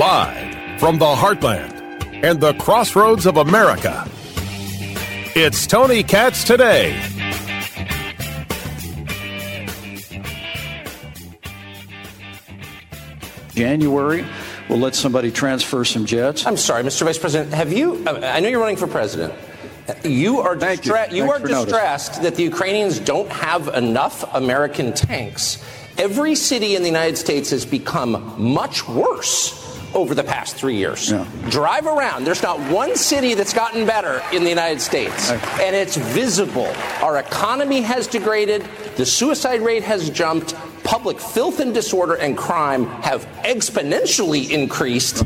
Live from the heartland and the crossroads of America, it's Tony Katz today. January, we'll let somebody transfer some jets. I'm sorry, Mr. Vice President. Have you? Uh, I know you're running for president. You are, distra- you. you are distressed that the Ukrainians don't have enough American tanks. Every city in the United States has become much worse over the past three years. Yeah. Drive around. There's not one city that's gotten better in the United States. And it's visible. Our economy has degraded, the suicide rate has jumped, public filth and disorder and crime have exponentially increased.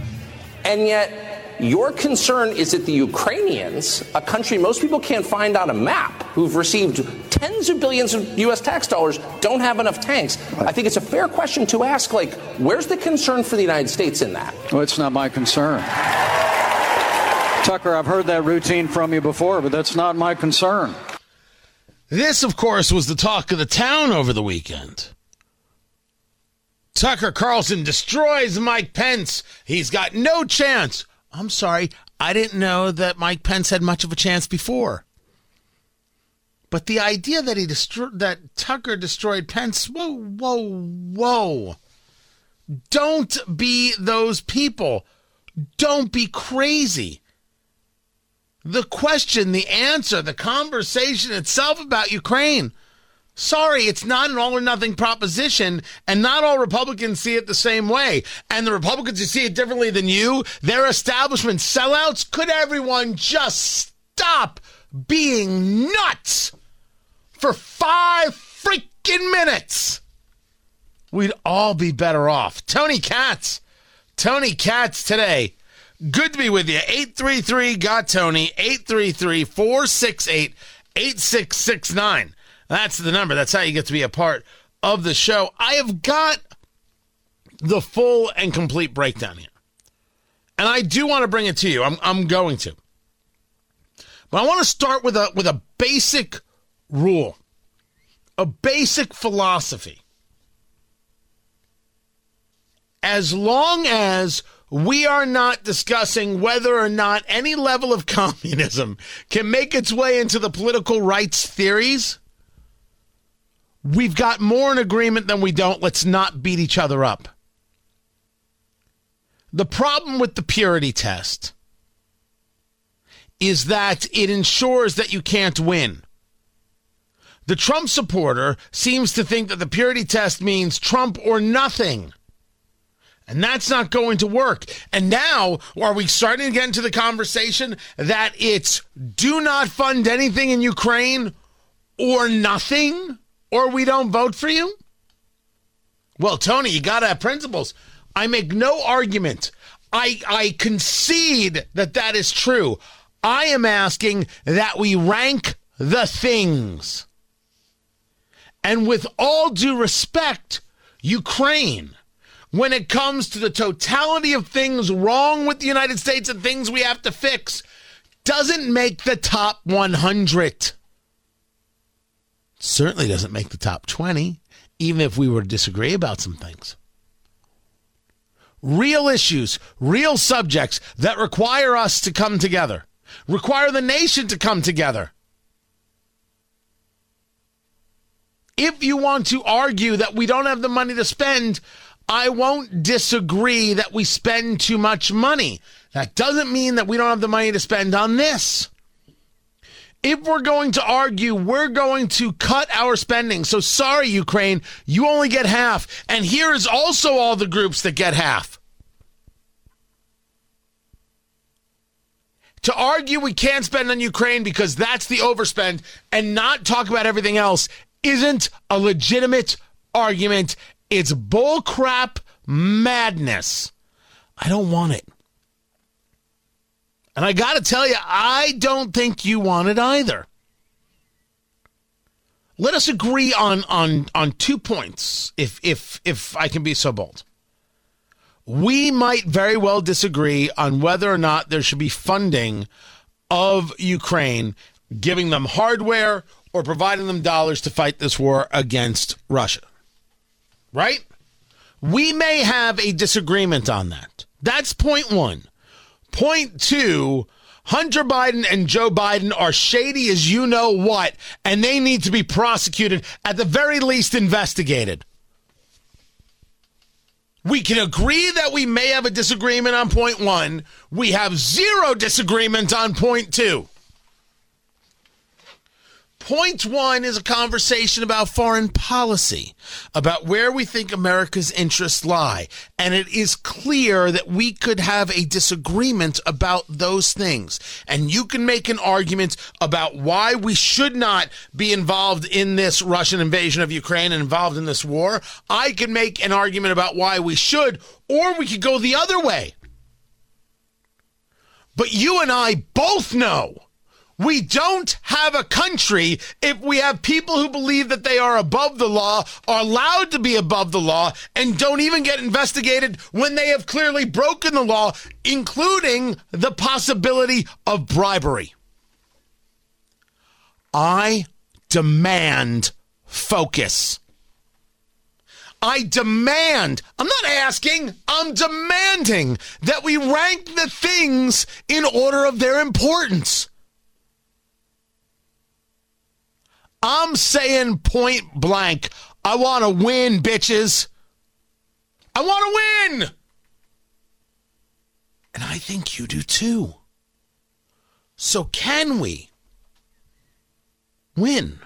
And yet, your concern is that the Ukrainians, a country most people can't find on a map, who've received tens of billions of U.S. tax dollars, don't have enough tanks. I think it's a fair question to ask, like, where's the concern for the United States in that? Well, it's not my concern. Tucker, I've heard that routine from you before, but that's not my concern. This, of course, was the talk of the town over the weekend. Tucker Carlson destroys Mike Pence. He's got no chance. I'm sorry, I didn't know that Mike Pence had much of a chance before. But the idea that he destroyed that Tucker destroyed Pence, whoa, whoa, whoa. Don't be those people. Don't be crazy. The question, the answer, the conversation itself about Ukraine Sorry, it's not an all or nothing proposition, and not all Republicans see it the same way. And the Republicans who see it differently than you, their establishment sellouts, could everyone just stop being nuts for five freaking minutes? We'd all be better off. Tony Katz, Tony Katz today. Good to be with you. 833 got Tony, 833 468 8669. That's the number. That's how you get to be a part of the show. I have got the full and complete breakdown here. And I do want to bring it to you. I'm, I'm going to. But I want to start with a with a basic rule. A basic philosophy. As long as we are not discussing whether or not any level of communism can make its way into the political rights theories, We've got more in agreement than we don't. Let's not beat each other up. The problem with the purity test is that it ensures that you can't win. The Trump supporter seems to think that the purity test means Trump or nothing. And that's not going to work. And now, are we starting to get into the conversation that it's do not fund anything in Ukraine or nothing? Or we don't vote for you? Well, Tony, you got to have principles. I make no argument. I, I concede that that is true. I am asking that we rank the things. And with all due respect, Ukraine, when it comes to the totality of things wrong with the United States and things we have to fix, doesn't make the top 100 certainly doesn't make the top 20, even if we were to disagree about some things. Real issues, real subjects that require us to come together, require the nation to come together. If you want to argue that we don't have the money to spend, I won't disagree that we spend too much money. That doesn't mean that we don't have the money to spend on this if we're going to argue, we're going to cut our spending. So sorry, Ukraine, you only get half. And here is also all the groups that get half. To argue we can't spend on Ukraine because that's the overspend and not talk about everything else isn't a legitimate argument. It's bullcrap madness. I don't want it. And I got to tell you, I don't think you want it either. Let us agree on on on two points, if if if I can be so bold. We might very well disagree on whether or not there should be funding of Ukraine, giving them hardware or providing them dollars to fight this war against Russia. Right? We may have a disagreement on that. That's point one. Point two Hunter Biden and Joe Biden are shady as you know what, and they need to be prosecuted, at the very least, investigated. We can agree that we may have a disagreement on point one. We have zero disagreement on point two. Point one is a conversation about foreign policy, about where we think America's interests lie. And it is clear that we could have a disagreement about those things. And you can make an argument about why we should not be involved in this Russian invasion of Ukraine and involved in this war. I can make an argument about why we should, or we could go the other way. But you and I both know we don't have a country if we have people who believe that they are above the law, are allowed to be above the law, and don't even get investigated when they have clearly broken the law, including the possibility of bribery. I demand focus. I demand, I'm not asking, I'm demanding that we rank the things in order of their importance. I'm saying point blank, I want to win, bitches. I want to win. And I think you do too. So, can we win?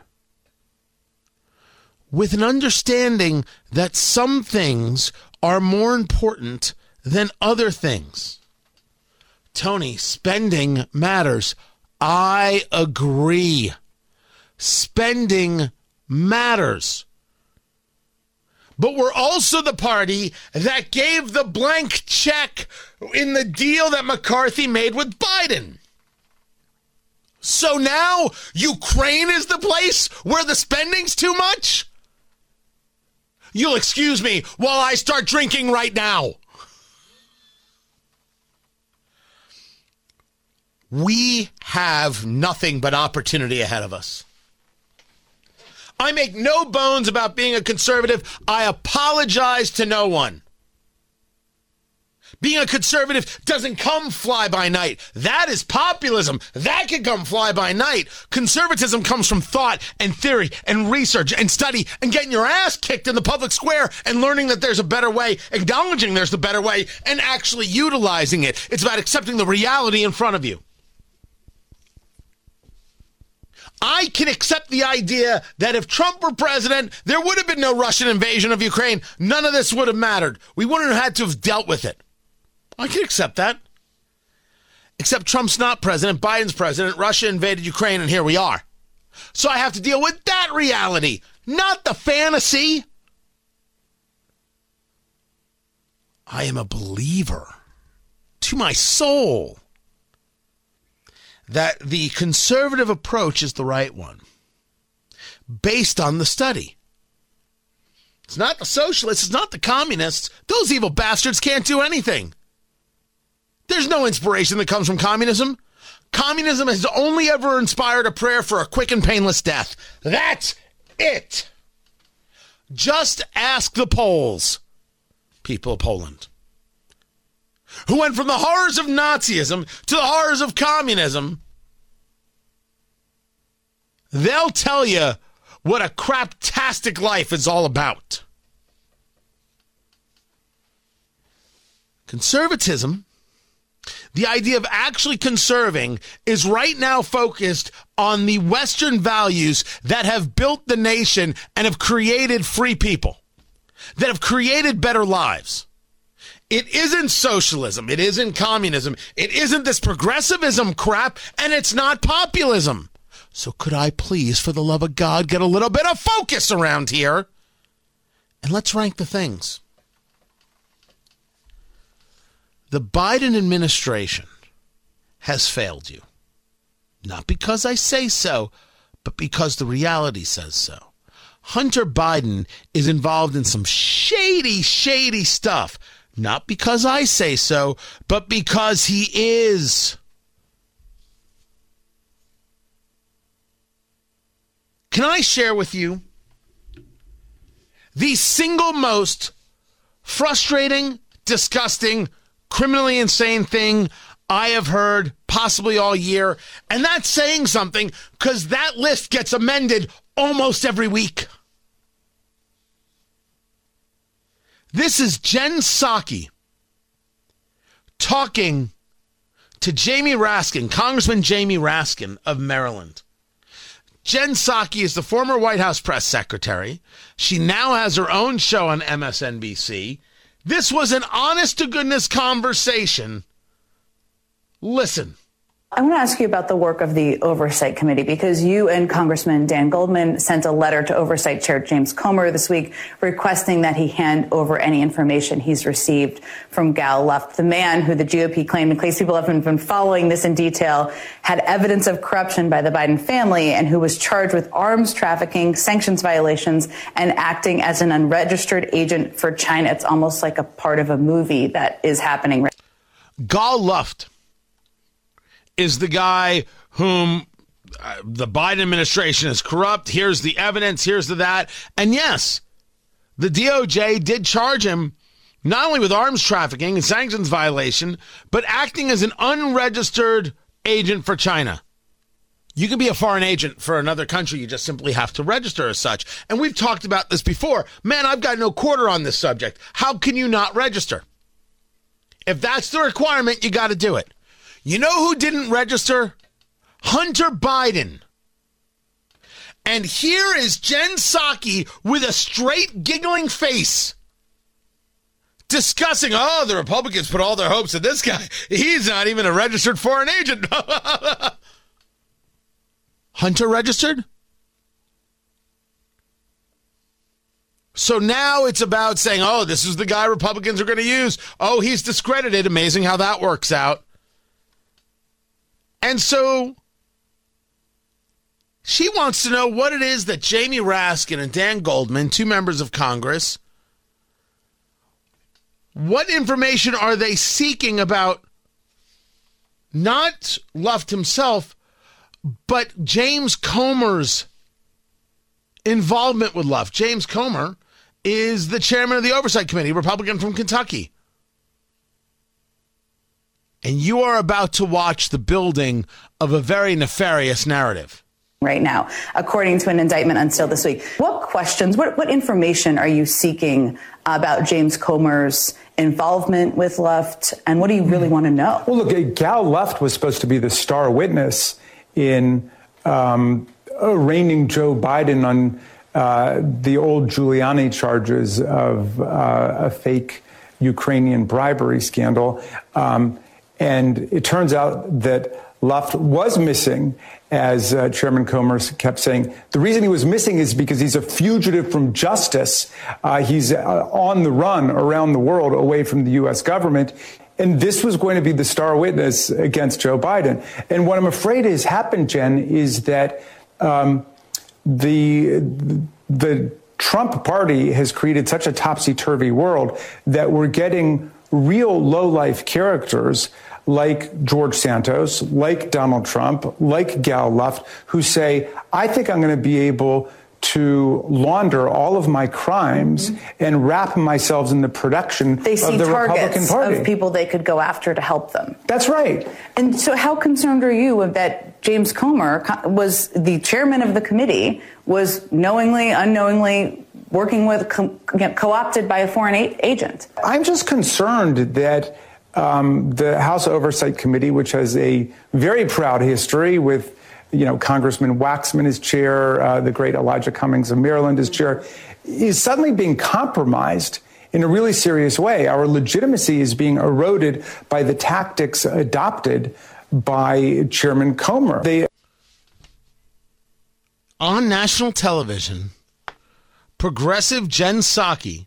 With an understanding that some things are more important than other things. Tony, spending matters. I agree spending matters. But we're also the party that gave the blank check in the deal that McCarthy made with Biden. So now Ukraine is the place where the spending's too much? You'll excuse me while I start drinking right now. We have nothing but opportunity ahead of us. I make no bones about being a conservative. I apologize to no one. Being a conservative doesn't come fly by night. That is populism. That can come fly by night. Conservatism comes from thought and theory and research and study and getting your ass kicked in the public square and learning that there's a better way, acknowledging there's the better way, and actually utilizing it. It's about accepting the reality in front of you. I can accept the idea that if Trump were president, there would have been no Russian invasion of Ukraine. None of this would have mattered. We wouldn't have had to have dealt with it. I can accept that. Except Trump's not president, Biden's president, Russia invaded Ukraine, and here we are. So I have to deal with that reality, not the fantasy. I am a believer to my soul that the conservative approach is the right one based on the study. It's not the socialists, it's not the communists. Those evil bastards can't do anything. There's no inspiration that comes from communism. Communism has only ever inspired a prayer for a quick and painless death. That's it. Just ask the Poles, people of Poland who went from the horrors of Nazism to the horrors of communism, they'll tell you what a craptastic life is all about. Conservatism, the idea of actually conserving, is right now focused on the Western values that have built the nation and have created free people, that have created better lives. It isn't socialism. It isn't communism. It isn't this progressivism crap, and it's not populism. So, could I please, for the love of God, get a little bit of focus around here? And let's rank the things. The Biden administration has failed you. Not because I say so, but because the reality says so. Hunter Biden is involved in some shady, shady stuff not because I say so, but because he is. Can I share with you the single most frustrating, disgusting, criminally insane thing I have heard possibly all year. And that's saying something because that list gets amended almost every week. This is Jen Psaki talking to Jamie Raskin, Congressman Jamie Raskin of Maryland. Jen Psaki is the former White House press secretary. She now has her own show on MSNBC. This was an honest to goodness conversation. Listen. I want to ask you about the work of the Oversight Committee because you and Congressman Dan Goldman sent a letter to Oversight Chair James Comer this week requesting that he hand over any information he's received from Gal Luft, the man who the GOP claimed, in case people haven't been following this in detail, had evidence of corruption by the Biden family and who was charged with arms trafficking, sanctions violations, and acting as an unregistered agent for China. It's almost like a part of a movie that is happening Gal Luft is the guy whom uh, the Biden administration is corrupt. Here's the evidence. Here's the that. And yes, the DOJ did charge him not only with arms trafficking and sanctions violation, but acting as an unregistered agent for China. You can be a foreign agent for another country. You just simply have to register as such. And we've talked about this before. Man, I've got no quarter on this subject. How can you not register? If that's the requirement, you got to do it. You know who didn't register? Hunter Biden. And here is Jen Psaki with a straight giggling face discussing, oh, the Republicans put all their hopes in this guy. He's not even a registered foreign agent. Hunter registered? So now it's about saying, oh, this is the guy Republicans are going to use. Oh, he's discredited. Amazing how that works out. And so she wants to know what it is that Jamie Raskin and Dan Goldman, two members of Congress, what information are they seeking about not Luft himself, but James Comer's involvement with Luft? James Comer is the chairman of the Oversight Committee, Republican from Kentucky and you are about to watch the building of a very nefarious narrative. Right now, according to an indictment until this week. What questions, what, what information are you seeking about James Comer's involvement with Luft? and what do you really want to know? Well, look, Gal Luft was supposed to be the star witness in um, arraigning Joe Biden on uh, the old Giuliani charges of uh, a fake Ukrainian bribery scandal. Um, and it turns out that Luft was missing, as uh, Chairman Comer kept saying. The reason he was missing is because he's a fugitive from justice. Uh, he's uh, on the run around the world away from the U.S. government. And this was going to be the star witness against Joe Biden. And what I'm afraid has happened, Jen, is that um, the the Trump party has created such a topsy turvy world that we're getting real low life characters like George Santos, like Donald Trump, like Gal Luft, who say, I think I'm going to be able to launder all of my crimes mm-hmm. and wrap myself in the production they see of the targets Republican Party. They see parts of people they could go after to help them. That's right. And so, how concerned are you that James Comer was the chairman of the committee, was knowingly, unknowingly working with, co- opted by a foreign a- agent? I'm just concerned that um, the House Oversight Committee, which has a very proud history with you know, Congressman Waxman as chair, uh, the great Elijah Cummings of Maryland as chair, is suddenly being compromised in a really serious way. Our legitimacy is being eroded by the tactics adopted by Chairman Comer. They on national television, progressive Jen Psaki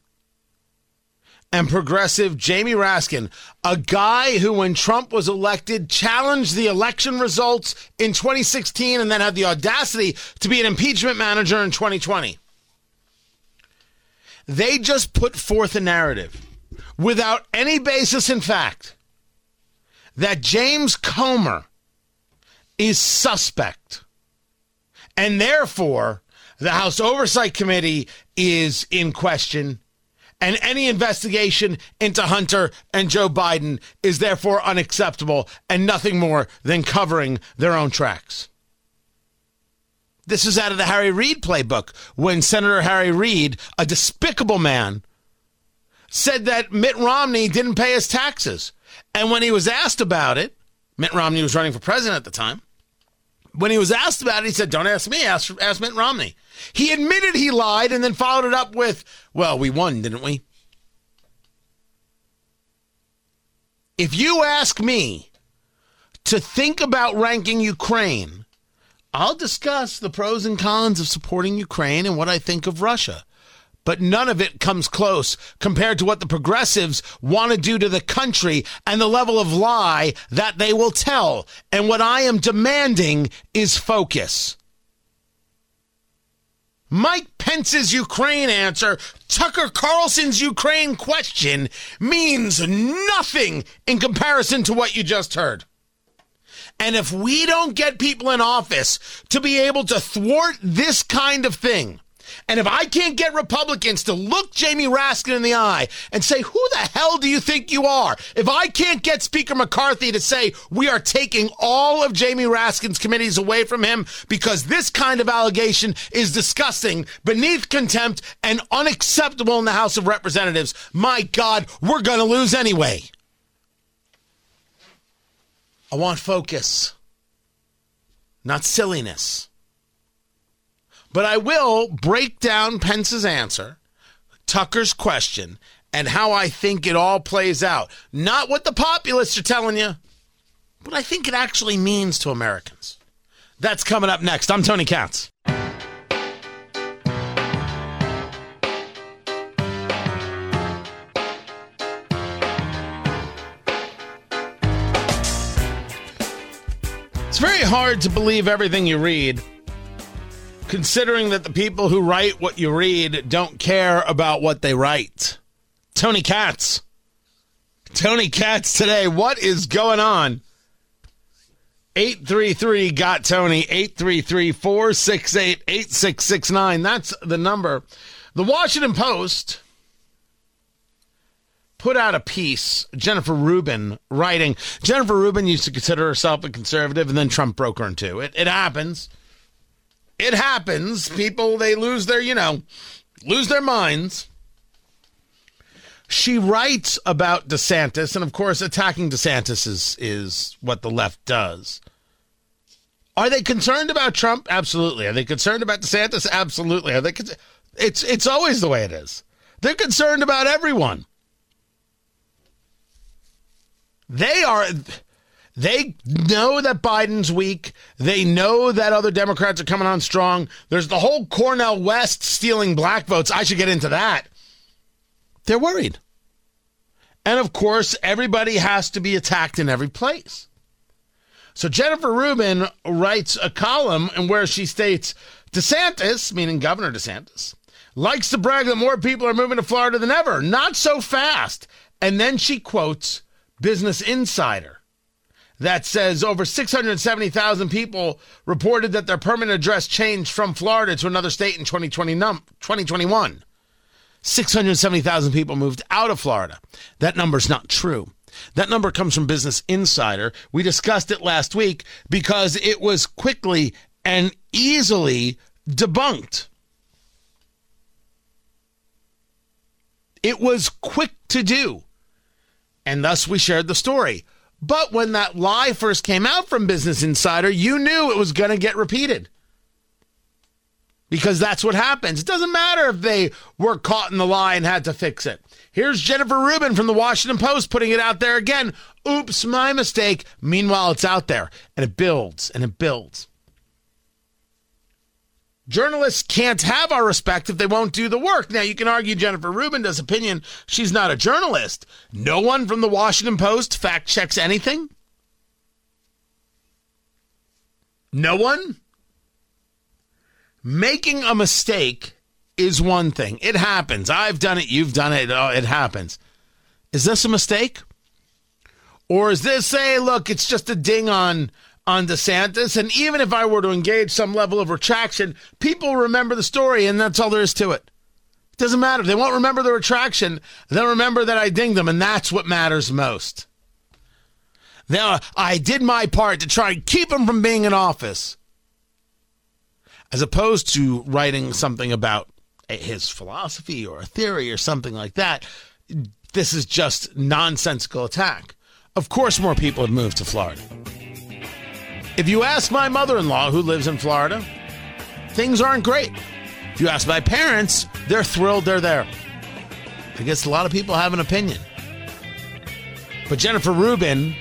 and progressive Jamie Raskin, a guy who, when Trump was elected, challenged the election results in 2016 and then had the audacity to be an impeachment manager in 2020. They just put forth a narrative without any basis in fact that James Comer is suspect. And therefore, the House Oversight Committee is in question And any investigation into Hunter and Joe Biden is therefore unacceptable and nothing more than covering their own tracks. This is out of the Harry Reid playbook when Senator Harry Reid, a despicable man, said that Mitt Romney didn't pay his taxes. And when he was asked about it, Mitt Romney was running for president at the time. When he was asked about it, he said, Don't ask me, ask, ask Mitt Romney. He admitted he lied and then followed it up with, Well, we won, didn't we? If you ask me to think about ranking Ukraine, I'll discuss the pros and cons of supporting Ukraine and what I think of Russia but none of it comes close compared to what the progressives want to do to the country and the level of lie that they will tell. And what I am demanding is focus. Mike Pence's Ukraine answer, Tucker Carlson's Ukraine question, means nothing in comparison to what you just heard. And if we don't get people in office to be able to thwart this kind of thing, and if I can't get Republicans to look Jamie Raskin in the eye and say, Who the hell do you think you are? If I can't get Speaker McCarthy to say, We are taking all of Jamie Raskin's committees away from him because this kind of allegation is disgusting, beneath contempt, and unacceptable in the House of Representatives, my God, we're going to lose anyway. I want focus, not silliness. But I will break down Pence's answer, Tucker's question, and how I think it all plays out. Not what the populists are telling you, but I think it actually means to Americans. That's coming up next. I'm Tony Katz. It's very hard to believe everything you read considering that the people who write what you read don't care about what they write. Tony Katz. Tony Katz today. What is going on? 833 got Tony 833 468 8669. That's the number. The Washington Post put out a piece, Jennifer Rubin writing. Jennifer Rubin used to consider herself a conservative, and then Trump broke her in two. It, it happens it happens. People, they lose their, you know, lose their minds. She writes about DeSantis, and of course, attacking DeSantis is, is what the left does. Are they concerned about Trump? Absolutely. Are they concerned about DeSantis? Absolutely. Are they? Con- it's it's always the way it is. They're concerned about everyone. They are they know that Biden's weak. They know that other Democrats are coming on strong. There's the whole Cornel West stealing black votes. I should get into that. They're worried. And of course, everybody has to be attacked in every place. So Jennifer Rubin writes a column in where she states DeSantis, meaning Governor DeSantis, likes to brag that more people are moving to Florida than ever. Not so fast. And then she quotes Business Insider that says over 670,000 people reported that their permanent address changed from Florida to another state in 2020 num- 2021. 670,000 people moved out of Florida. That number's not true. That number comes from Business Insider. We discussed it last week because it was quickly and easily debunked. It was quick to do. And thus we shared the story. But when that lie first came out from Business Insider, you knew it was going to get repeated. Because that's what happens. It doesn't matter if they were caught in the lie and had to fix it. Here's Jennifer Rubin from the Washington Post putting it out there again. Oops, my mistake. Meanwhile, it's out there and it builds and it builds. Journalists can't have our respect if they won't do the work. Now, you can argue Jennifer Rubin does opinion she's not a journalist. No one from the Washington Post fact checks anything? No one? Making a mistake is one thing. It happens. I've done it. You've done it. Oh, it happens. Is this a mistake? Or is this, say, look, it's just a ding on on DeSantis. And even if I were to engage some level of retraction, people remember the story, and that's all there is to it. It doesn't matter. They won't remember the retraction. They'll remember that I dinged them, and that's what matters most. Now, I did my part to try and keep him from being in office, as opposed to writing something about his philosophy or a theory or something like that. This is just nonsensical attack. Of course, more people have moved to Florida. If you ask my mother in law, who lives in Florida, things aren't great. If you ask my parents, they're thrilled they're there. I guess a lot of people have an opinion. But Jennifer Rubin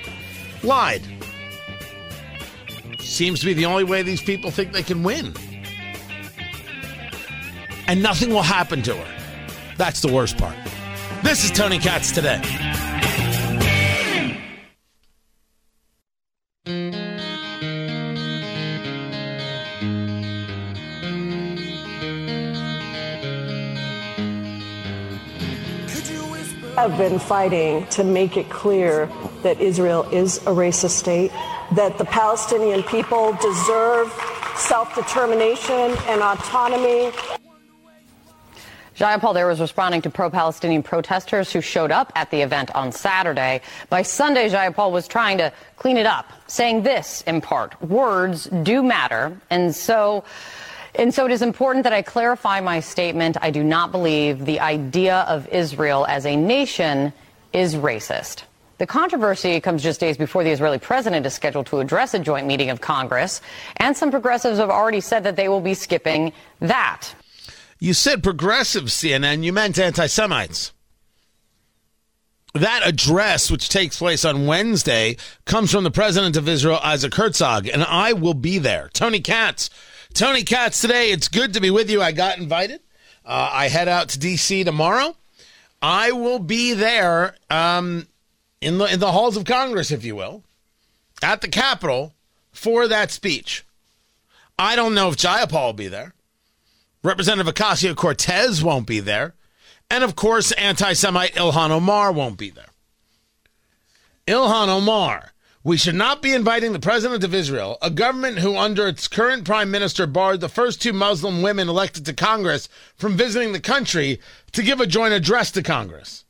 lied. Seems to be the only way these people think they can win. And nothing will happen to her. That's the worst part. This is Tony Katz today. Have been fighting to make it clear that Israel is a racist state, that the Palestinian people deserve self determination and autonomy. Jayapal there was responding to pro-Palestinian protesters who showed up at the event on Saturday. By Sunday, Jayapal was trying to clean it up, saying this in part, words do matter. And so and so it is important that I clarify my statement. I do not believe the idea of Israel as a nation is racist. The controversy comes just days before the Israeli president is scheduled to address a joint meeting of Congress, and some progressives have already said that they will be skipping that. You said progressives, CNN. You meant anti Semites. That address, which takes place on Wednesday, comes from the president of Israel, Isaac Herzog, and I will be there. Tony Katz Tony Katz today. It's good to be with you. I got invited. Uh, I head out to D.C. tomorrow. I will be there um, in the in the halls of Congress, if you will, at the Capitol for that speech. I don't know if Jayapal will be there. Representative Ocasio Cortez won't be there. And of course, anti Semite Ilhan Omar won't be there. Ilhan Omar we should not be inviting the president of Israel, a government who, under its current prime minister, barred the first two Muslim women elected to Congress from visiting the country to give a joint address to Congress.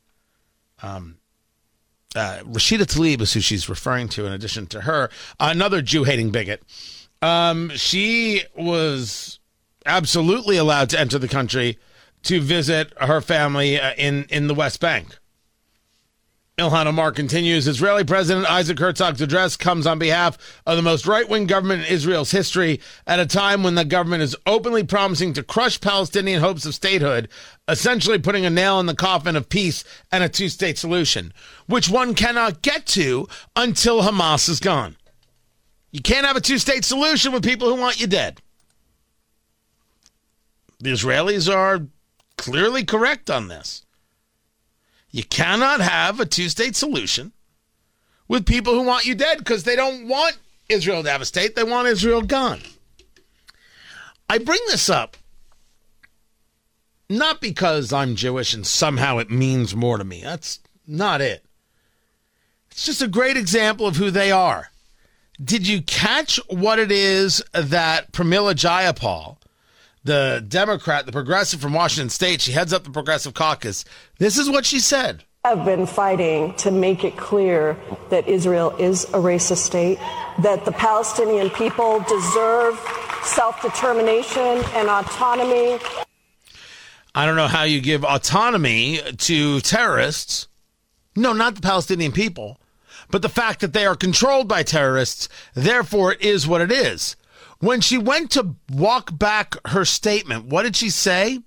Um, uh, Rashida Tlaib is who she's referring to, in addition to her, another Jew hating bigot. Um, she was absolutely allowed to enter the country to visit her family uh, in, in the West Bank. Ilhan Omar continues Israeli President Isaac Herzog's address comes on behalf of the most right wing government in Israel's history at a time when the government is openly promising to crush Palestinian hopes of statehood, essentially putting a nail in the coffin of peace and a two state solution, which one cannot get to until Hamas is gone. You can't have a two state solution with people who want you dead. The Israelis are clearly correct on this. You cannot have a two state solution with people who want you dead because they don't want Israel to have a state. They want Israel gone. I bring this up not because I'm Jewish and somehow it means more to me. That's not it. It's just a great example of who they are. Did you catch what it is that Pramila Jayapal the Democrat, the progressive from Washington State. She heads up the Progressive Caucus. This is what she said. I've been fighting to make it clear that Israel is a racist state, that the Palestinian people deserve self determination and autonomy. I don't know how you give autonomy to terrorists. No, not the Palestinian people, but the fact that they are controlled by terrorists. Therefore, it is what it is. When she went to walk back her statement, what did she say?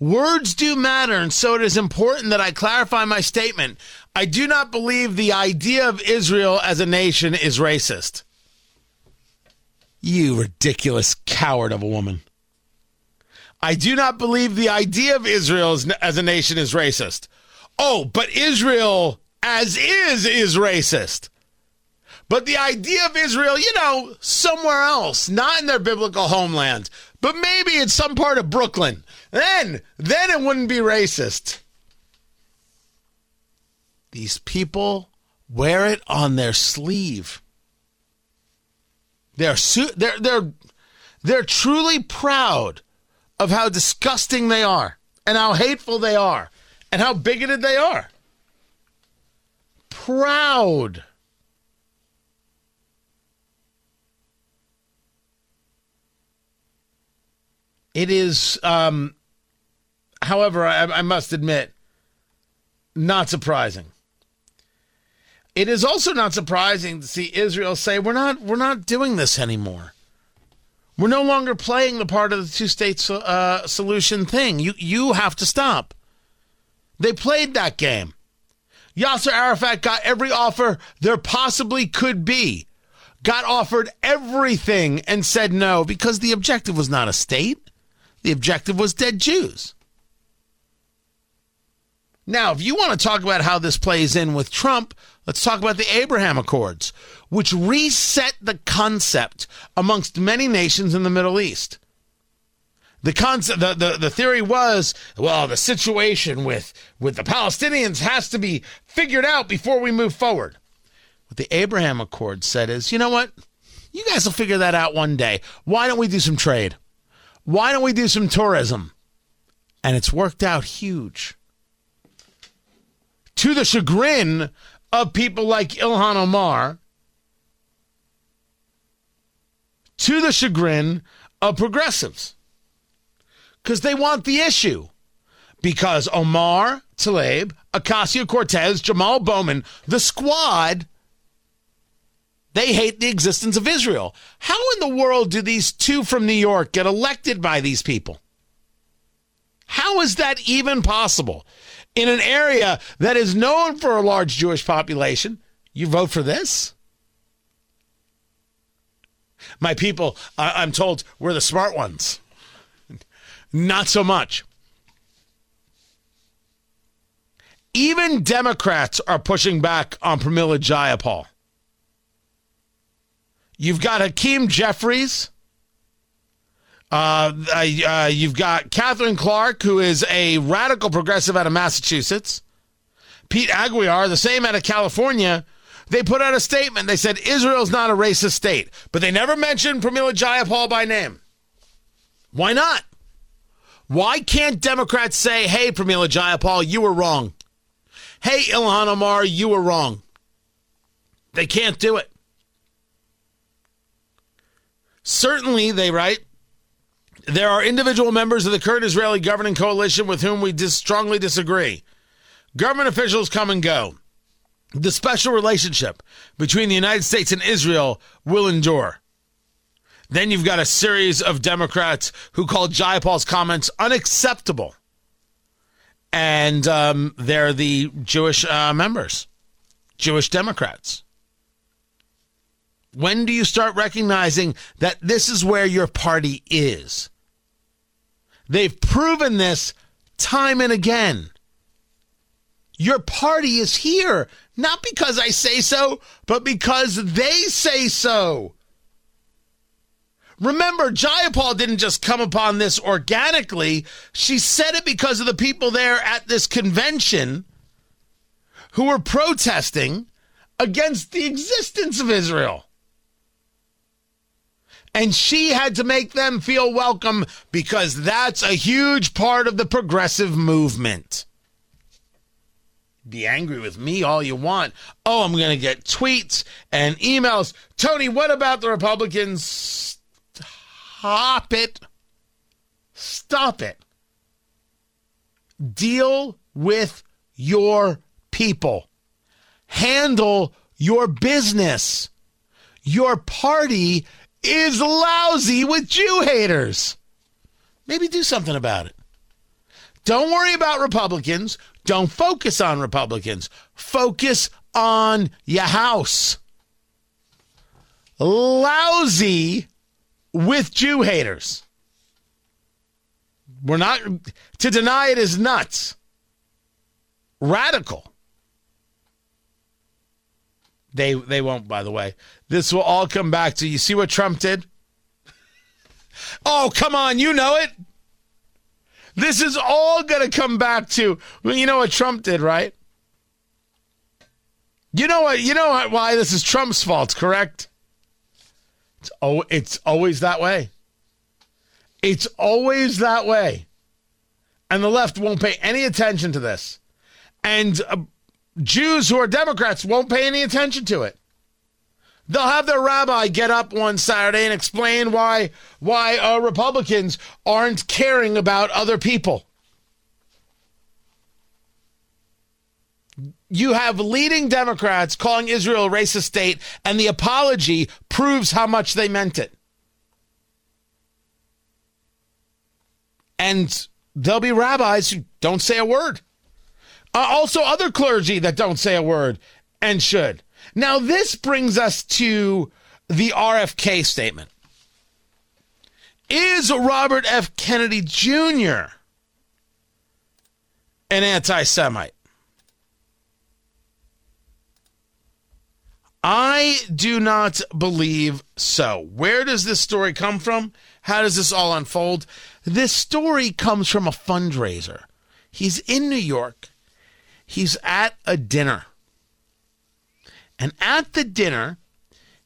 Words do matter, and so it is important that I clarify my statement. I do not believe the idea of Israel as a nation is racist. You ridiculous coward of a woman. I do not believe the idea of Israel as, a nation is racist. Oh, but Israel as is is racist. But the idea of Israel, you know, somewhere else, not in their biblical homeland, but maybe in some part of Brooklyn, then, then it wouldn't be racist. These people wear it on their sleeve. They're su- they're they're they're truly proud of how disgusting they are and how hateful they are and how bigoted they are. Proud. It is, um, however, I, I must admit, not surprising. It is also not surprising to see Israel say, "We're not, we're not doing this anymore. We're no longer playing the part of the two-state uh, solution thing. You, you have to stop." They played that game. Yasser Arafat got every offer there possibly could be, got offered everything and said no because the objective was not a state. The objective was dead Jews. Now, if you want to talk about how this plays in with Trump, let's talk about the Abraham Accords, which reset the concept amongst many nations in the Middle East. The concept, the, the, the theory was, well, the situation with, with the Palestinians has to be figured out before we move forward. What the Abraham Accord said is, you know what? You guys will figure that out one day. Why don't we do some trade? Why don't we do some tourism? And it's worked out huge. To the chagrin of people like Ilhan Omar, to the chagrin of progressives because they want the issue. Because Omar Tlaib, Ocasio Cortez, Jamal Bowman, the squad, they hate the existence of Israel. How in the world do these two from New York get elected by these people? How is that even possible? In an area that is known for a large Jewish population, you vote for this? My people, I'm told, we're the smart ones. Not so much. Even Democrats are pushing back on Pramila Jayapal. You've got Hakeem Jeffries. Uh, uh, you've got Katherine Clark, who is a radical progressive out of Massachusetts. Pete Aguilar, the same out of California. They put out a statement. They said Israel's not a racist state, but they never mentioned Pramila Jayapal by name. Why not? Why can't Democrats say, hey, Pramila Jayapal, you were wrong? Hey, Ilhan Omar, you were wrong. They can't do it. Certainly, they write, there are individual members of the current Israeli governing coalition with whom we dis- strongly disagree. Government officials come and go. The special relationship between the United States and Israel will endure. Then you've got a series of Democrats who called Jayapal's comments unacceptable. And um, they're the Jewish uh, members, Jewish Democrats. When do you start recognizing that this is where your party is? They've proven this time and again. Your party is here, not because I say so, but because they say so. Remember, Jayapal didn't just come upon this organically. She said it because of the people there at this convention who were protesting against the existence of Israel. And she had to make them feel welcome because that's a huge part of the progressive movement. Be angry with me all you want. Oh, I'm going to get tweets and emails. Tony, what about the Republicans? Stop it. Stop it. Deal with your people. Handle your business. Your party is lousy with Jew haters. Maybe do something about it. Don't worry about Republicans. Don't focus on Republicans. Focus on your house. Lousy with Jew haters. We're not to deny it is nuts. Radical. They they won't, by the way. This will all come back to you. See what Trump did? oh, come on, you know it. This is all going to come back to well, you know what Trump did, right? You know what? You know what, why this is Trump's fault, correct? It's, oh, it's always that way. It's always that way. And the left won't pay any attention to this. And uh, Jews who are Democrats won't pay any attention to it. They'll have their rabbi get up one Saturday and explain why why uh, Republicans aren't caring about other people. You have leading Democrats calling Israel a racist state, and the apology proves how much they meant it. And there'll be rabbis who don't say a word. Uh, also, other clergy that don't say a word and should. Now, this brings us to the RFK statement. Is Robert F. Kennedy Jr. an anti Semite? I do not believe so. Where does this story come from? How does this all unfold? This story comes from a fundraiser. He's in New York. He's at a dinner. And at the dinner,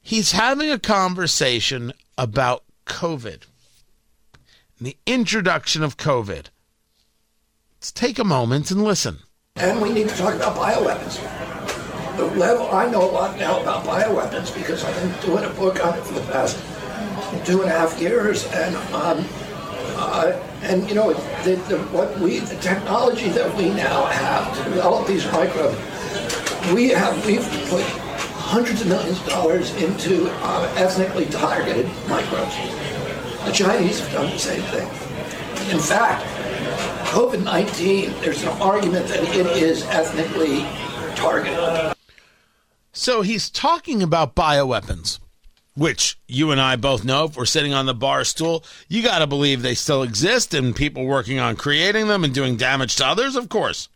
he's having a conversation about COVID, the introduction of COVID. Let's take a moment and listen. And we need to talk about bioweapons. The level I know a lot now about bioweapons because I've been doing a book on it for the past two and a half years, and um, uh, and you know the, the, what we the technology that we now have to develop these microbes, we have we've put hundreds of millions of dollars into uh, ethnically targeted microbes. The Chinese have done the same thing. In fact, COVID 19, there's an argument that it is ethnically targeted. So he's talking about bioweapons, which you and I both know if we're sitting on the bar stool, you got to believe they still exist and people working on creating them and doing damage to others, of course.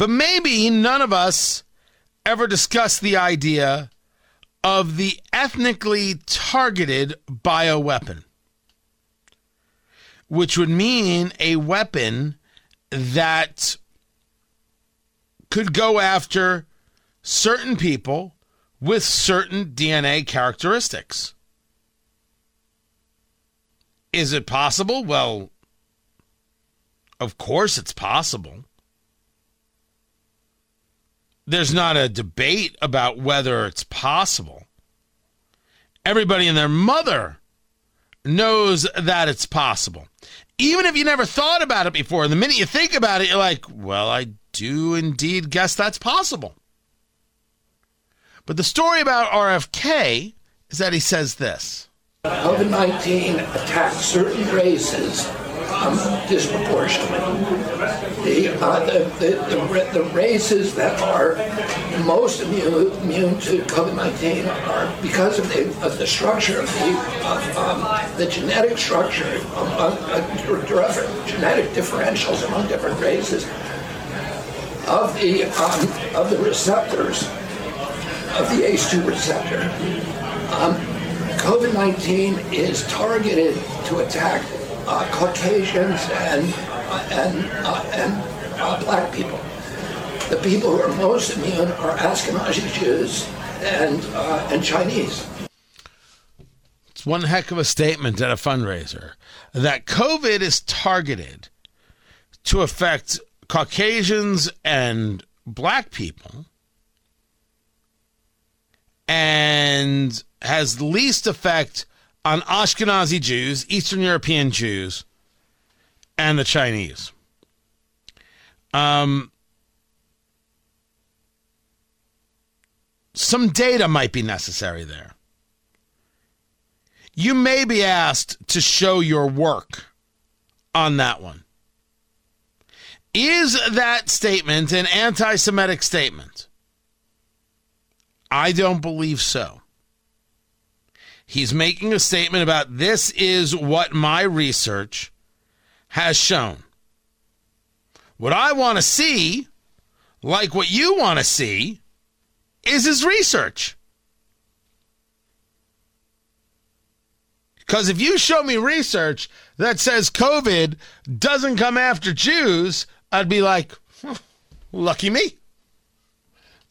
But maybe none of us ever discussed the idea of the ethnically targeted bioweapon, which would mean a weapon that could go after certain people with certain DNA characteristics. Is it possible? Well, of course it's possible there's not a debate about whether it's possible. Everybody and their mother knows that it's possible. Even if you never thought about it before, the minute you think about it, you're like, well, I do indeed guess that's possible. But the story about RFK is that he says this COVID 19 attacks certain races um, disproportionately. The, uh, the, the, the, races that are most immune, immune to COVID-19 are because of the, of the structure of the, um, the genetic structure, among, uh, genetic differentials among different races of the, um, of the receptors of the ACE2 receptor. Um, COVID-19 is targeted to attack uh, Caucasians and and uh, and uh, black people. The people who are most immune are Ashkenazi Jews and uh, and Chinese. It's one heck of a statement at a fundraiser that COVID is targeted to affect Caucasians and black people and has least effect on Ashkenazi Jews, Eastern European Jews, and the Chinese. Um, some data might be necessary there. You may be asked to show your work on that one. Is that statement an anti Semitic statement? I don't believe so. He's making a statement about this is what my research has shown. What I want to see, like what you want to see, is his research. Because if you show me research that says COVID doesn't come after Jews, I'd be like, lucky me.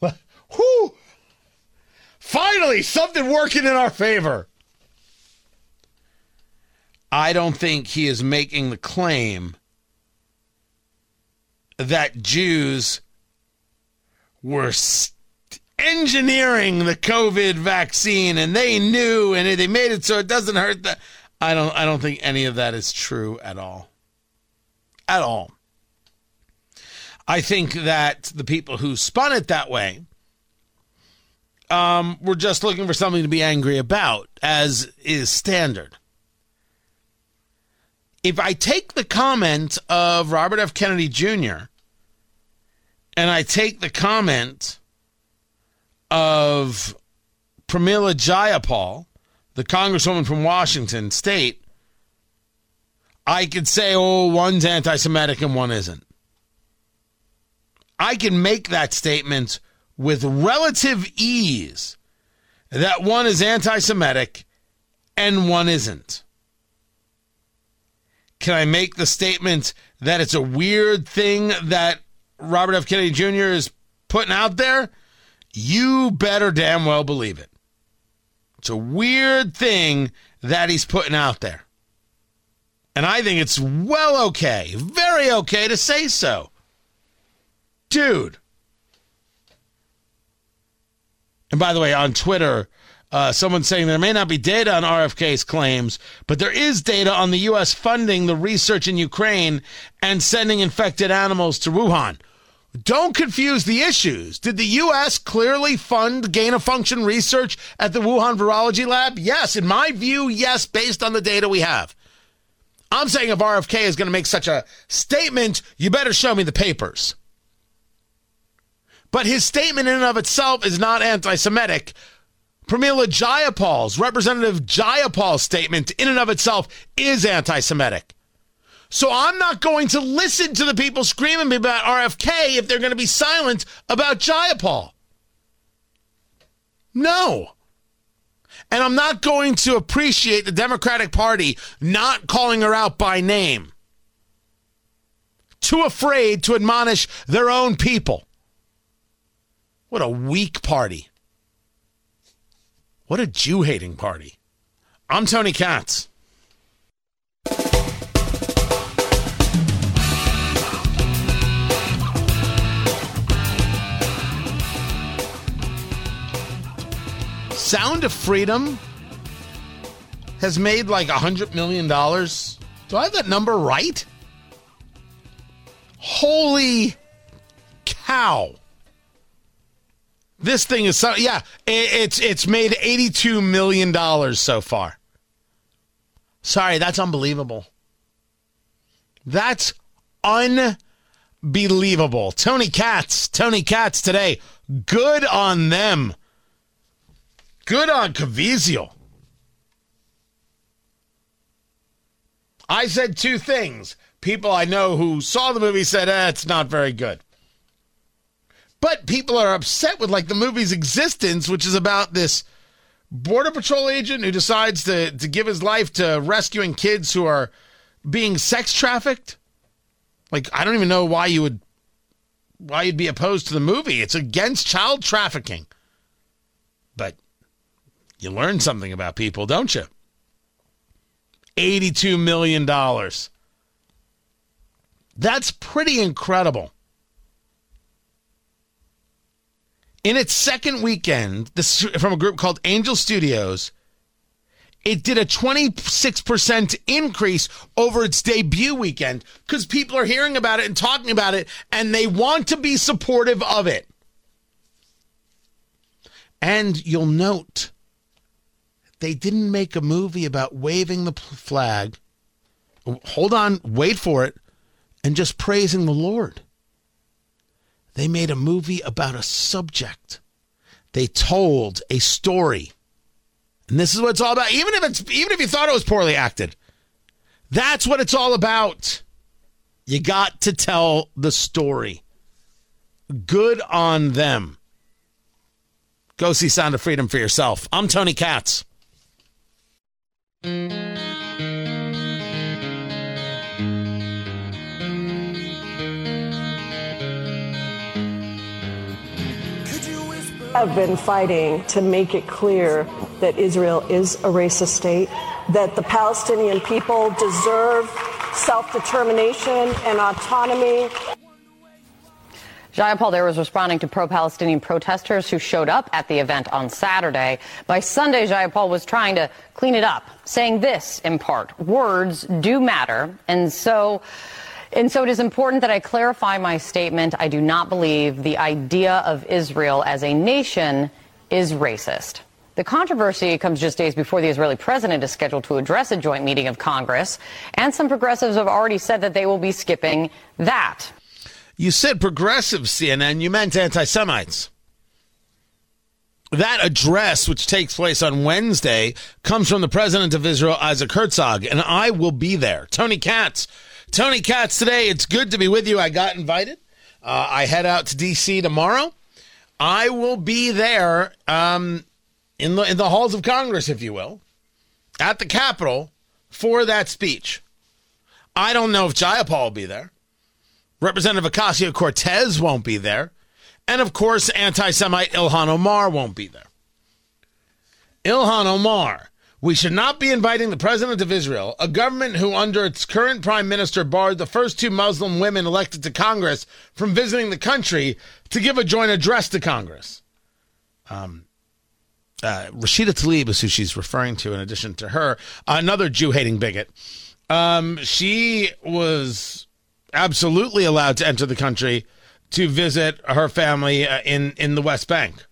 Whew. Finally, something working in our favor. I don't think he is making the claim that Jews were engineering the COVID vaccine and they knew and they made it so it doesn't hurt the I don't I don't think any of that is true at all. At all. I think that the people who spun it that way um, were just looking for something to be angry about, as is standard. If I take the comment of Robert F. Kennedy Jr. and I take the comment of Pramila Jayapal, the congresswoman from Washington state, I could say, oh, one's anti Semitic and one isn't. I can make that statement with relative ease that one is anti Semitic and one isn't. Can I make the statement that it's a weird thing that Robert F. Kennedy Jr. is putting out there? You better damn well believe it. It's a weird thing that he's putting out there. And I think it's well okay, very okay to say so. Dude. And by the way, on Twitter, uh, someone saying there may not be data on RFK's claims, but there is data on the U.S. funding the research in Ukraine and sending infected animals to Wuhan. Don't confuse the issues. Did the U.S. clearly fund gain of function research at the Wuhan Virology Lab? Yes. In my view, yes, based on the data we have. I'm saying if RFK is going to make such a statement, you better show me the papers. But his statement in and of itself is not anti Semitic. Pramila Jayapal's, Representative Jayapal's statement in and of itself is anti Semitic. So I'm not going to listen to the people screaming about RFK if they're going to be silent about Jayapal. No. And I'm not going to appreciate the Democratic Party not calling her out by name. Too afraid to admonish their own people. What a weak party. What a Jew hating party. I'm Tony Katz. Sound of Freedom has made like a $100 million. Do I have that number right? Holy cow. This thing is so yeah, it's it's made 82 million dollars so far. Sorry, that's unbelievable. That's unbelievable. Tony Katz, Tony Katz today. Good on them. Good on Caviezel. I said two things. People I know who saw the movie said, eh, it's not very good. But people are upset with like the movie's existence, which is about this border patrol agent who decides to, to give his life to rescuing kids who are being sex trafficked. Like, I don't even know why you would why you'd be opposed to the movie. It's against child trafficking. But you learn something about people, don't you? $82 million. That's pretty incredible. In its second weekend, this from a group called Angel Studios, it did a 26% increase over its debut weekend because people are hearing about it and talking about it and they want to be supportive of it. And you'll note they didn't make a movie about waving the flag. Hold on, wait for it, and just praising the Lord. They made a movie about a subject. They told a story. And this is what it's all about. Even if it's even if you thought it was poorly acted. That's what it's all about. You got to tell the story. Good on them. Go see Sound of Freedom for yourself. I'm Tony Katz. Have been fighting to make it clear that Israel is a racist state, that the Palestinian people deserve self determination and autonomy. Jayapal there was responding to pro-Palestinian protesters who showed up at the event on Saturday. By Sunday, Jayapal was trying to clean it up, saying this in part, words do matter. And so, and so it is important that I clarify my statement. I do not believe the idea of Israel as a nation is racist. The controversy comes just days before the Israeli president is scheduled to address a joint meeting of Congress, and some progressives have already said that they will be skipping that. You said progressive CNN, you meant anti Semites. That address, which takes place on Wednesday, comes from the president of Israel, Isaac Herzog, and I will be there. Tony Katz. Tony Katz today. It's good to be with you. I got invited. Uh, I head out to D.C. tomorrow. I will be there um, in the in the halls of Congress, if you will, at the Capitol for that speech. I don't know if Jayapal will be there. Representative Ocasio Cortez won't be there. And of course, anti Semite Ilhan Omar won't be there. Ilhan Omar, we should not be inviting the president of Israel, a government who, under its current prime minister, barred the first two Muslim women elected to Congress from visiting the country to give a joint address to Congress. Um, uh, Rashida Tlaib is who she's referring to, in addition to her, another Jew hating bigot. Um, she was absolutely allowed to enter the country to visit her family uh, in, in the West Bank.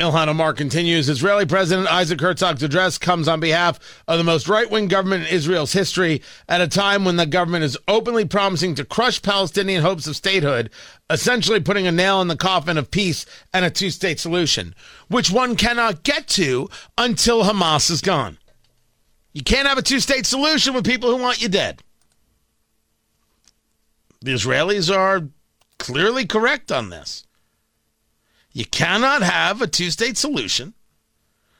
Ilhan Omar continues Israeli President Isaac Herzog's address comes on behalf of the most right wing government in Israel's history at a time when the government is openly promising to crush Palestinian hopes of statehood, essentially putting a nail in the coffin of peace and a two state solution, which one cannot get to until Hamas is gone. You can't have a two state solution with people who want you dead. The Israelis are clearly correct on this. You cannot have a two state solution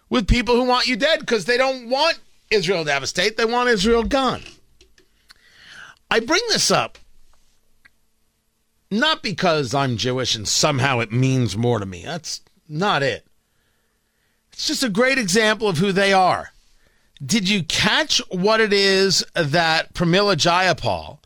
with people who want you dead because they don't want Israel to have a state. They want Israel gone. I bring this up not because I'm Jewish and somehow it means more to me. That's not it. It's just a great example of who they are. Did you catch what it is that Pramila Jayapal,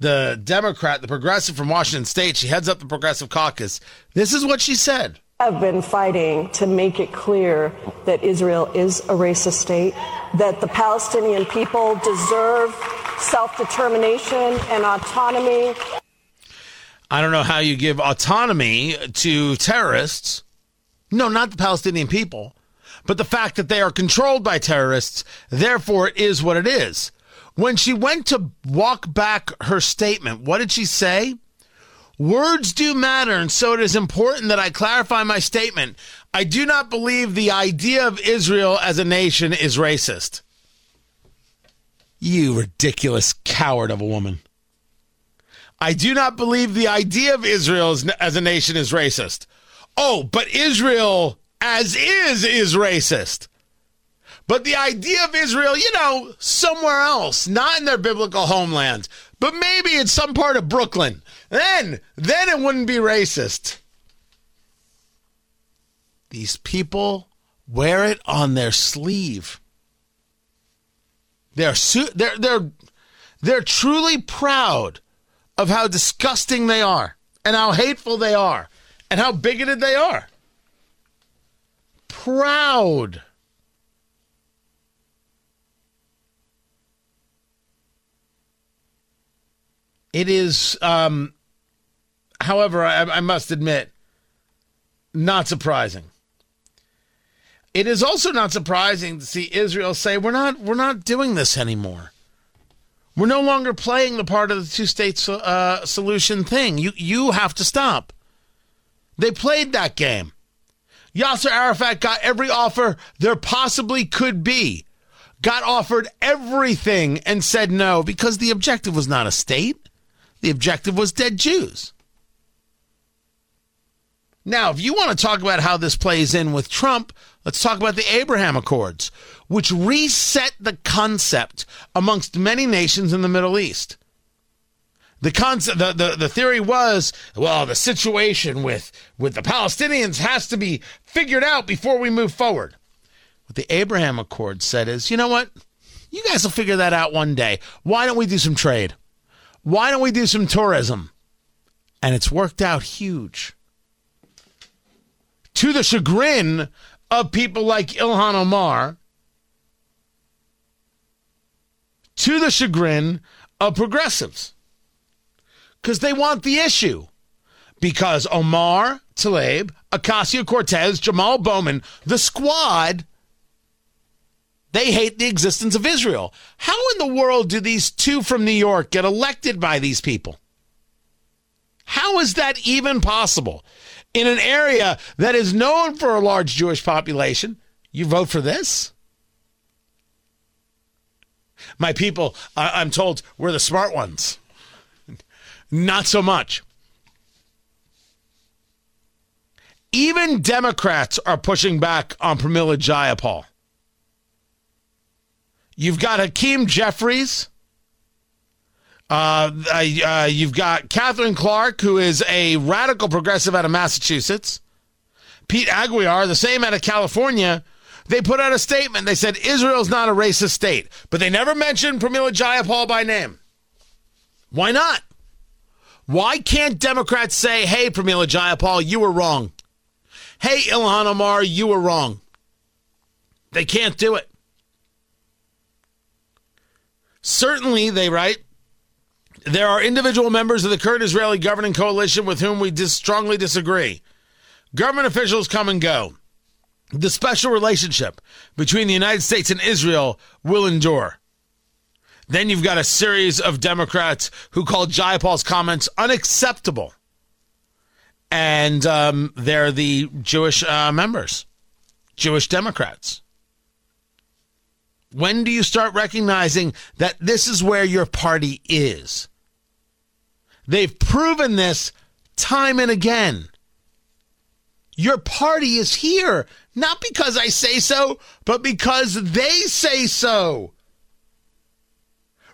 the Democrat, the progressive from Washington State, she heads up the Progressive Caucus. This is what she said. I've been fighting to make it clear that Israel is a racist state, that the Palestinian people deserve self determination and autonomy. I don't know how you give autonomy to terrorists. No, not the Palestinian people, but the fact that they are controlled by terrorists. Therefore, it is what it is. When she went to walk back her statement, what did she say? Words do matter, and so it is important that I clarify my statement. I do not believe the idea of Israel as a nation is racist. You ridiculous coward of a woman. I do not believe the idea of Israel as, a nation is racist. Oh, but Israel as is is racist. But the idea of Israel, you know, somewhere else, not in their biblical homeland, but maybe in some part of Brooklyn, then, then it wouldn't be racist. These people wear it on their sleeve. They're su- they're they're they're truly proud of how disgusting they are and how hateful they are and how bigoted they are. Proud. It is, um, however, I, I must admit, not surprising. It is also not surprising to see Israel say, "We're not, we're not doing this anymore. We're no longer playing the part of the two-state uh, solution thing. You, you have to stop." They played that game. Yasser Arafat got every offer there possibly could be, got offered everything and said no because the objective was not a state. The objective was dead Jews. Now, if you want to talk about how this plays in with Trump, let's talk about the Abraham Accords, which reset the concept amongst many nations in the Middle East. The concept, the, the, the theory was, well, the situation with, with the Palestinians has to be figured out before we move forward. What the Abraham Accord said is, you know what? You guys will figure that out one day. Why don't we do some trade? Why don't we do some tourism? And it's worked out huge. To the chagrin of people like Ilhan Omar, to the chagrin of progressives, because they want the issue. Because Omar, Tlaib, Ocasio Cortez, Jamal Bowman, the squad they hate the existence of Israel. How in the world do these two from New York get elected by these people? How is that even possible? In an area that is known for a large Jewish population, you vote for this? My people, I'm told, we're the smart ones. Not so much. Even Democrats are pushing back on Pramila Jayapal. You've got Hakeem Jeffries. Uh, uh, you've got Katherine Clark, who is a radical progressive out of Massachusetts. Pete Aguilar, the same out of California. They put out a statement. They said Israel's not a racist state, but they never mentioned Pramila Jayapal by name. Why not? Why can't Democrats say, hey, Pramila Jayapal, you were wrong? Hey, Ilhan Omar, you were wrong. They can't do it. Certainly, they write, there are individual members of the current Israeli governing coalition with whom we dis- strongly disagree. Government officials come and go. The special relationship between the United States and Israel will endure. Then you've got a series of Democrats who call Jayapal's comments unacceptable. And um, they're the Jewish uh, members, Jewish Democrats. When do you start recognizing that this is where your party is? They've proven this time and again. Your party is here, not because I say so, but because they say so.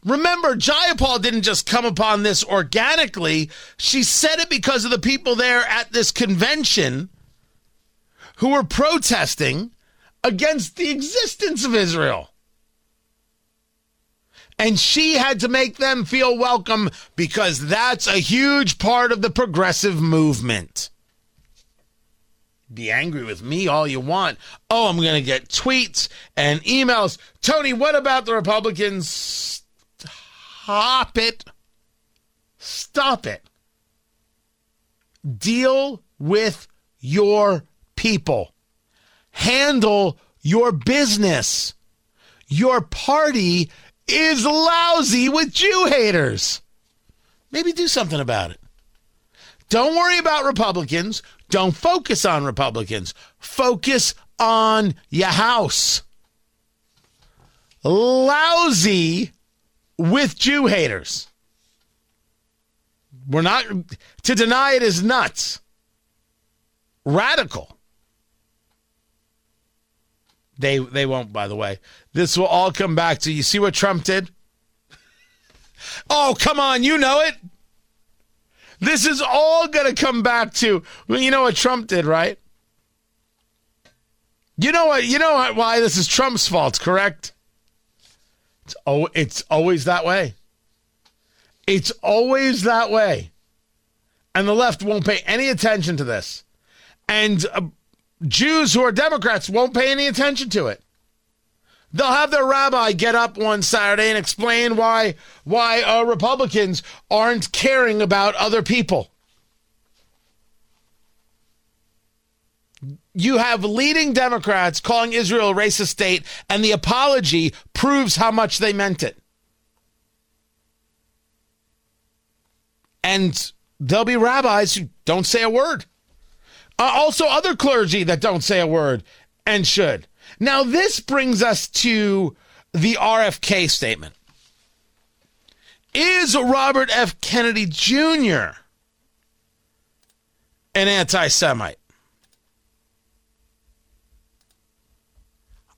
Remember, Jayapal didn't just come upon this organically. She said it because of the people there at this convention who were protesting against the existence of Israel and she had to make them feel welcome because that's a huge part of the progressive movement. Be angry with me all you want. Oh, I'm going to get tweets and emails. Tony, what about the Republicans? Stop it. Stop it. Deal with your people. Handle your business. Your party is lousy with Jew haters. Maybe do something about it. Don't worry about Republicans. Don't focus on Republicans. Focus on your house. Lousy with Jew haters. We're not, to deny it is nuts. Radical. They they won't, by the way. This will all come back to you. See what Trump did? oh, come on, you know it. This is all going to come back to well, you know what Trump did, right? You know what? You know what, why this is Trump's fault, correct? It's oh, it's always that way. It's always that way, and the left won't pay any attention to this. And uh, Jews who are Democrats won't pay any attention to it. They'll have their rabbi get up one Saturday and explain why why uh, Republicans aren't caring about other people. You have leading Democrats calling Israel a racist state, and the apology proves how much they meant it. And there'll be rabbis who don't say a word. Uh, also, other clergy that don't say a word and should. Now, this brings us to the RFK statement. Is Robert F. Kennedy Jr. an anti Semite?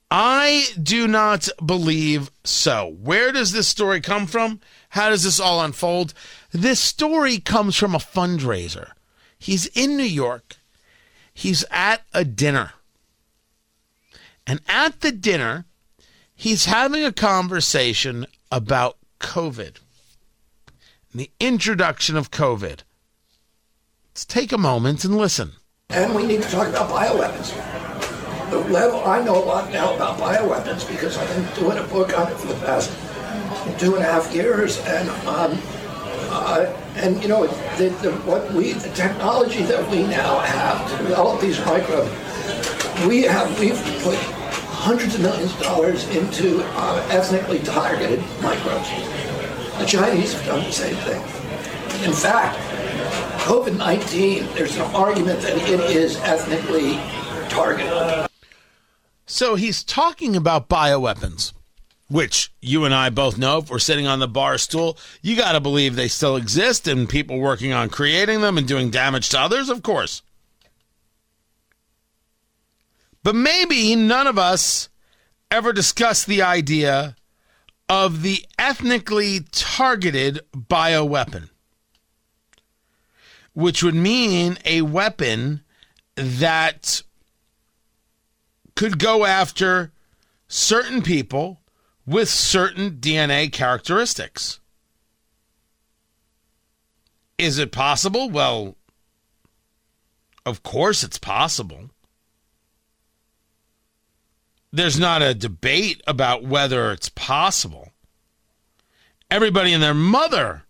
I do not believe so. Where does this story come from? How does this all unfold? This story comes from a fundraiser. He's in New York. He's at a dinner And at the dinner, he's having a conversation about COVID, the introduction of COVID. Let's take a moment and listen. And we need to talk about bioweapons. The level, I know a lot now about bioweapons because I've been doing a book on it for the past two and a half years, and um, uh, and you know the, the, what we the technology that we now have to develop these microbes, we have we've put hundreds of millions of dollars into uh, ethnically targeted microbes. The Chinese have done the same thing. In fact, COVID 19, there's an argument that it is ethnically targeted. So he's talking about bioweapons, which you and I both know if we're sitting on the bar stool, you got to believe they still exist and people working on creating them and doing damage to others, of course. But maybe none of us ever discussed the idea of the ethnically targeted bioweapon, which would mean a weapon that could go after certain people with certain DNA characteristics. Is it possible? Well, of course it's possible. There's not a debate about whether it's possible. Everybody and their mother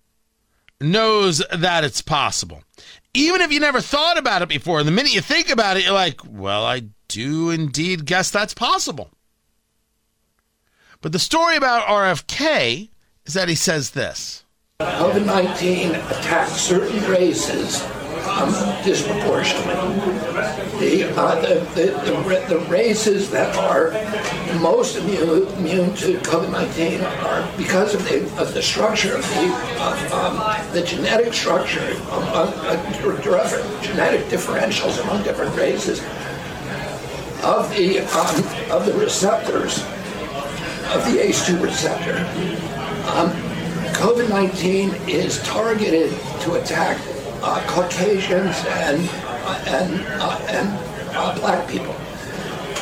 knows that it's possible. Even if you never thought about it before, the minute you think about it, you're like, well, I do indeed guess that's possible. But the story about RFK is that he says this COVID 19 attacks certain races um, disproportionately. The, uh, the, the, the, races that are most immune, immune to COVID 19 are because of the, of the structure of the, um, the genetic structure, of, uh, genetic differentials among different races of the, um, of the receptors of the ACE2 receptor. Um, COVID 19 is targeted to attack uh, Caucasians and, and, uh, and uh, black people.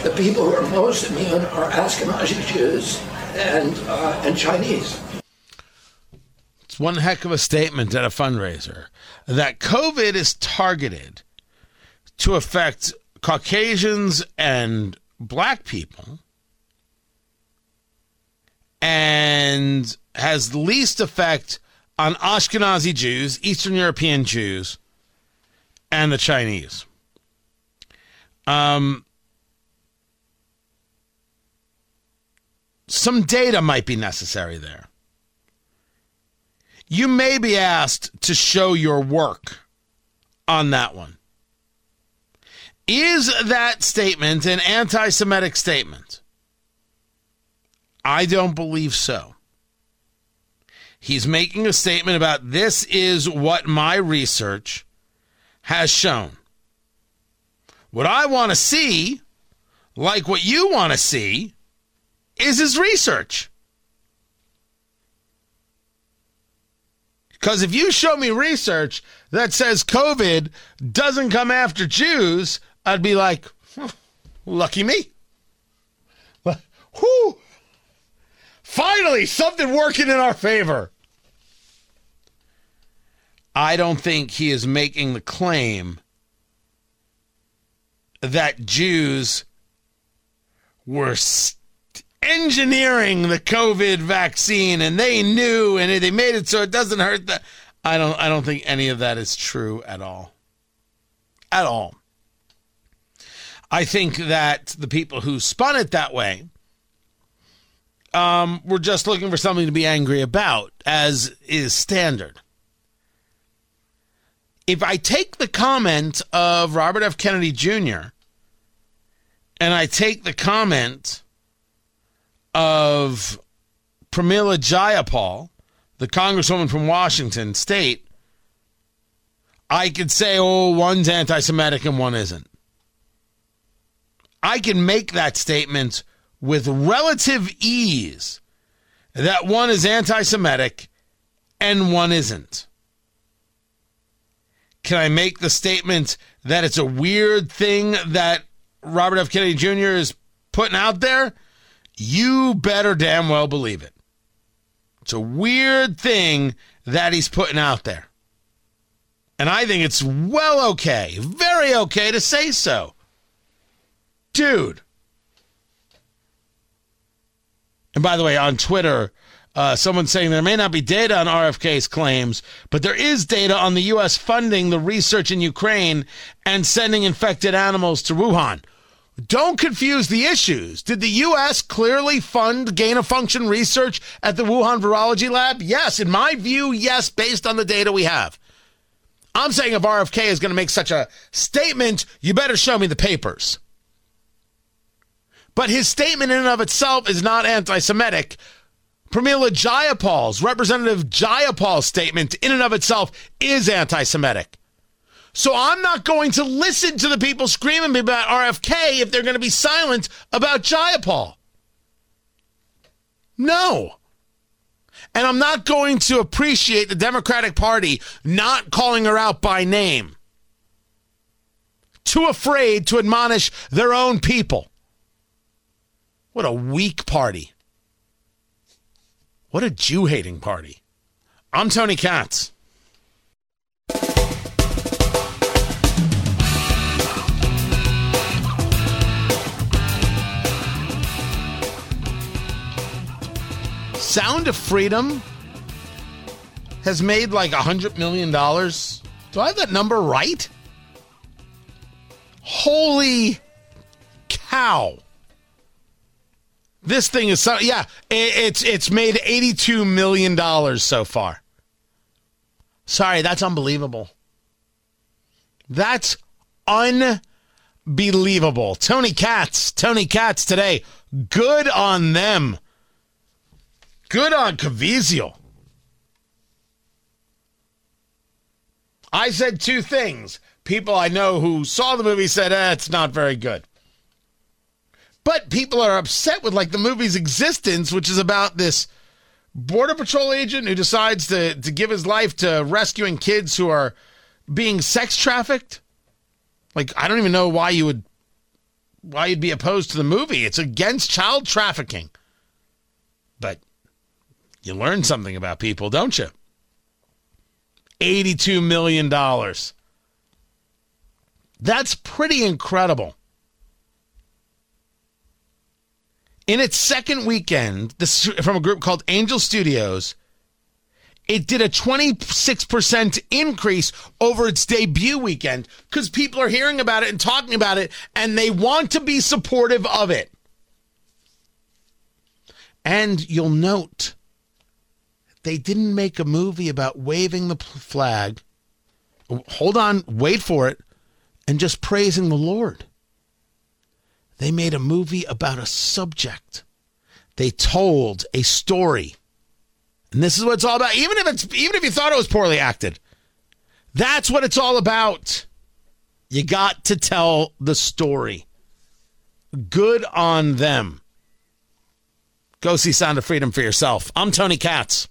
The people who are most immune are Ashkenazi Jews and, uh, and Chinese. It's one heck of a statement at a fundraiser that COVID is targeted to affect Caucasians and black people and has least effect on Ashkenazi Jews, Eastern European Jews, and the Chinese. Um, some data might be necessary there. You may be asked to show your work on that one. Is that statement an anti Semitic statement? I don't believe so. He's making a statement about this is what my research has shown. What I want to see, like what you want to see, is his research. Because if you show me research that says COVID doesn't come after Jews, I'd be like, lucky me. Whoo! Finally, something working in our favor. I don't think he is making the claim that Jews were engineering the COVID vaccine and they knew and they made it so it doesn't hurt the I don't I don't think any of that is true at all. At all. I think that the people who spun it that way um, were just looking for something to be angry about, as is standard. If I take the comment of Robert F. Kennedy Jr. and I take the comment of Pramila Jayapal, the congresswoman from Washington state, I could say, oh, one's anti Semitic and one isn't. I can make that statement with relative ease that one is anti Semitic and one isn't. Can I make the statement that it's a weird thing that Robert F. Kennedy Jr. is putting out there, you better damn well believe it. It's a weird thing that he's putting out there. And I think it's well okay, very okay to say so. Dude. And by the way, on Twitter, uh, someone saying there may not be data on RFK's claims, but there is data on the U.S. funding the research in Ukraine and sending infected animals to Wuhan. Don't confuse the issues. Did the U.S. clearly fund gain of function research at the Wuhan Virology Lab? Yes. In my view, yes, based on the data we have. I'm saying if RFK is going to make such a statement, you better show me the papers. But his statement in and of itself is not anti Semitic. Pramila Jayapal's, Representative Jayapal's statement in and of itself is anti Semitic. So I'm not going to listen to the people screaming about RFK if they're going to be silent about Jayapal. No. And I'm not going to appreciate the Democratic Party not calling her out by name. Too afraid to admonish their own people. What a weak party. What a Jew hating party. I'm Tony Katz. Sound of Freedom has made like a hundred million dollars. Do I have that number right? Holy cow. This thing is so yeah, it's it's made 82 million dollars so far. Sorry, that's unbelievable. That's unbelievable. Tony Katz, Tony Katz today. Good on them. Good on Caviezel. I said two things. People I know who saw the movie said, eh, it's not very good. But people are upset with like the movie's existence, which is about this border patrol agent who decides to, to give his life to rescuing kids who are being sex trafficked. Like, I don't even know why you would why you'd be opposed to the movie. It's against child trafficking. But you learn something about people, don't you? $82 million. That's pretty incredible. In its second weekend, this from a group called Angel Studios, it did a 26% increase over its debut weekend because people are hearing about it and talking about it and they want to be supportive of it. And you'll note they didn't make a movie about waving the flag. Hold on, wait for it, and just praising the Lord. They made a movie about a subject. They told a story. And this is what it's all about. Even if it's even if you thought it was poorly acted. That's what it's all about. You got to tell the story. Good on them. Go see Sound of Freedom for yourself. I'm Tony Katz.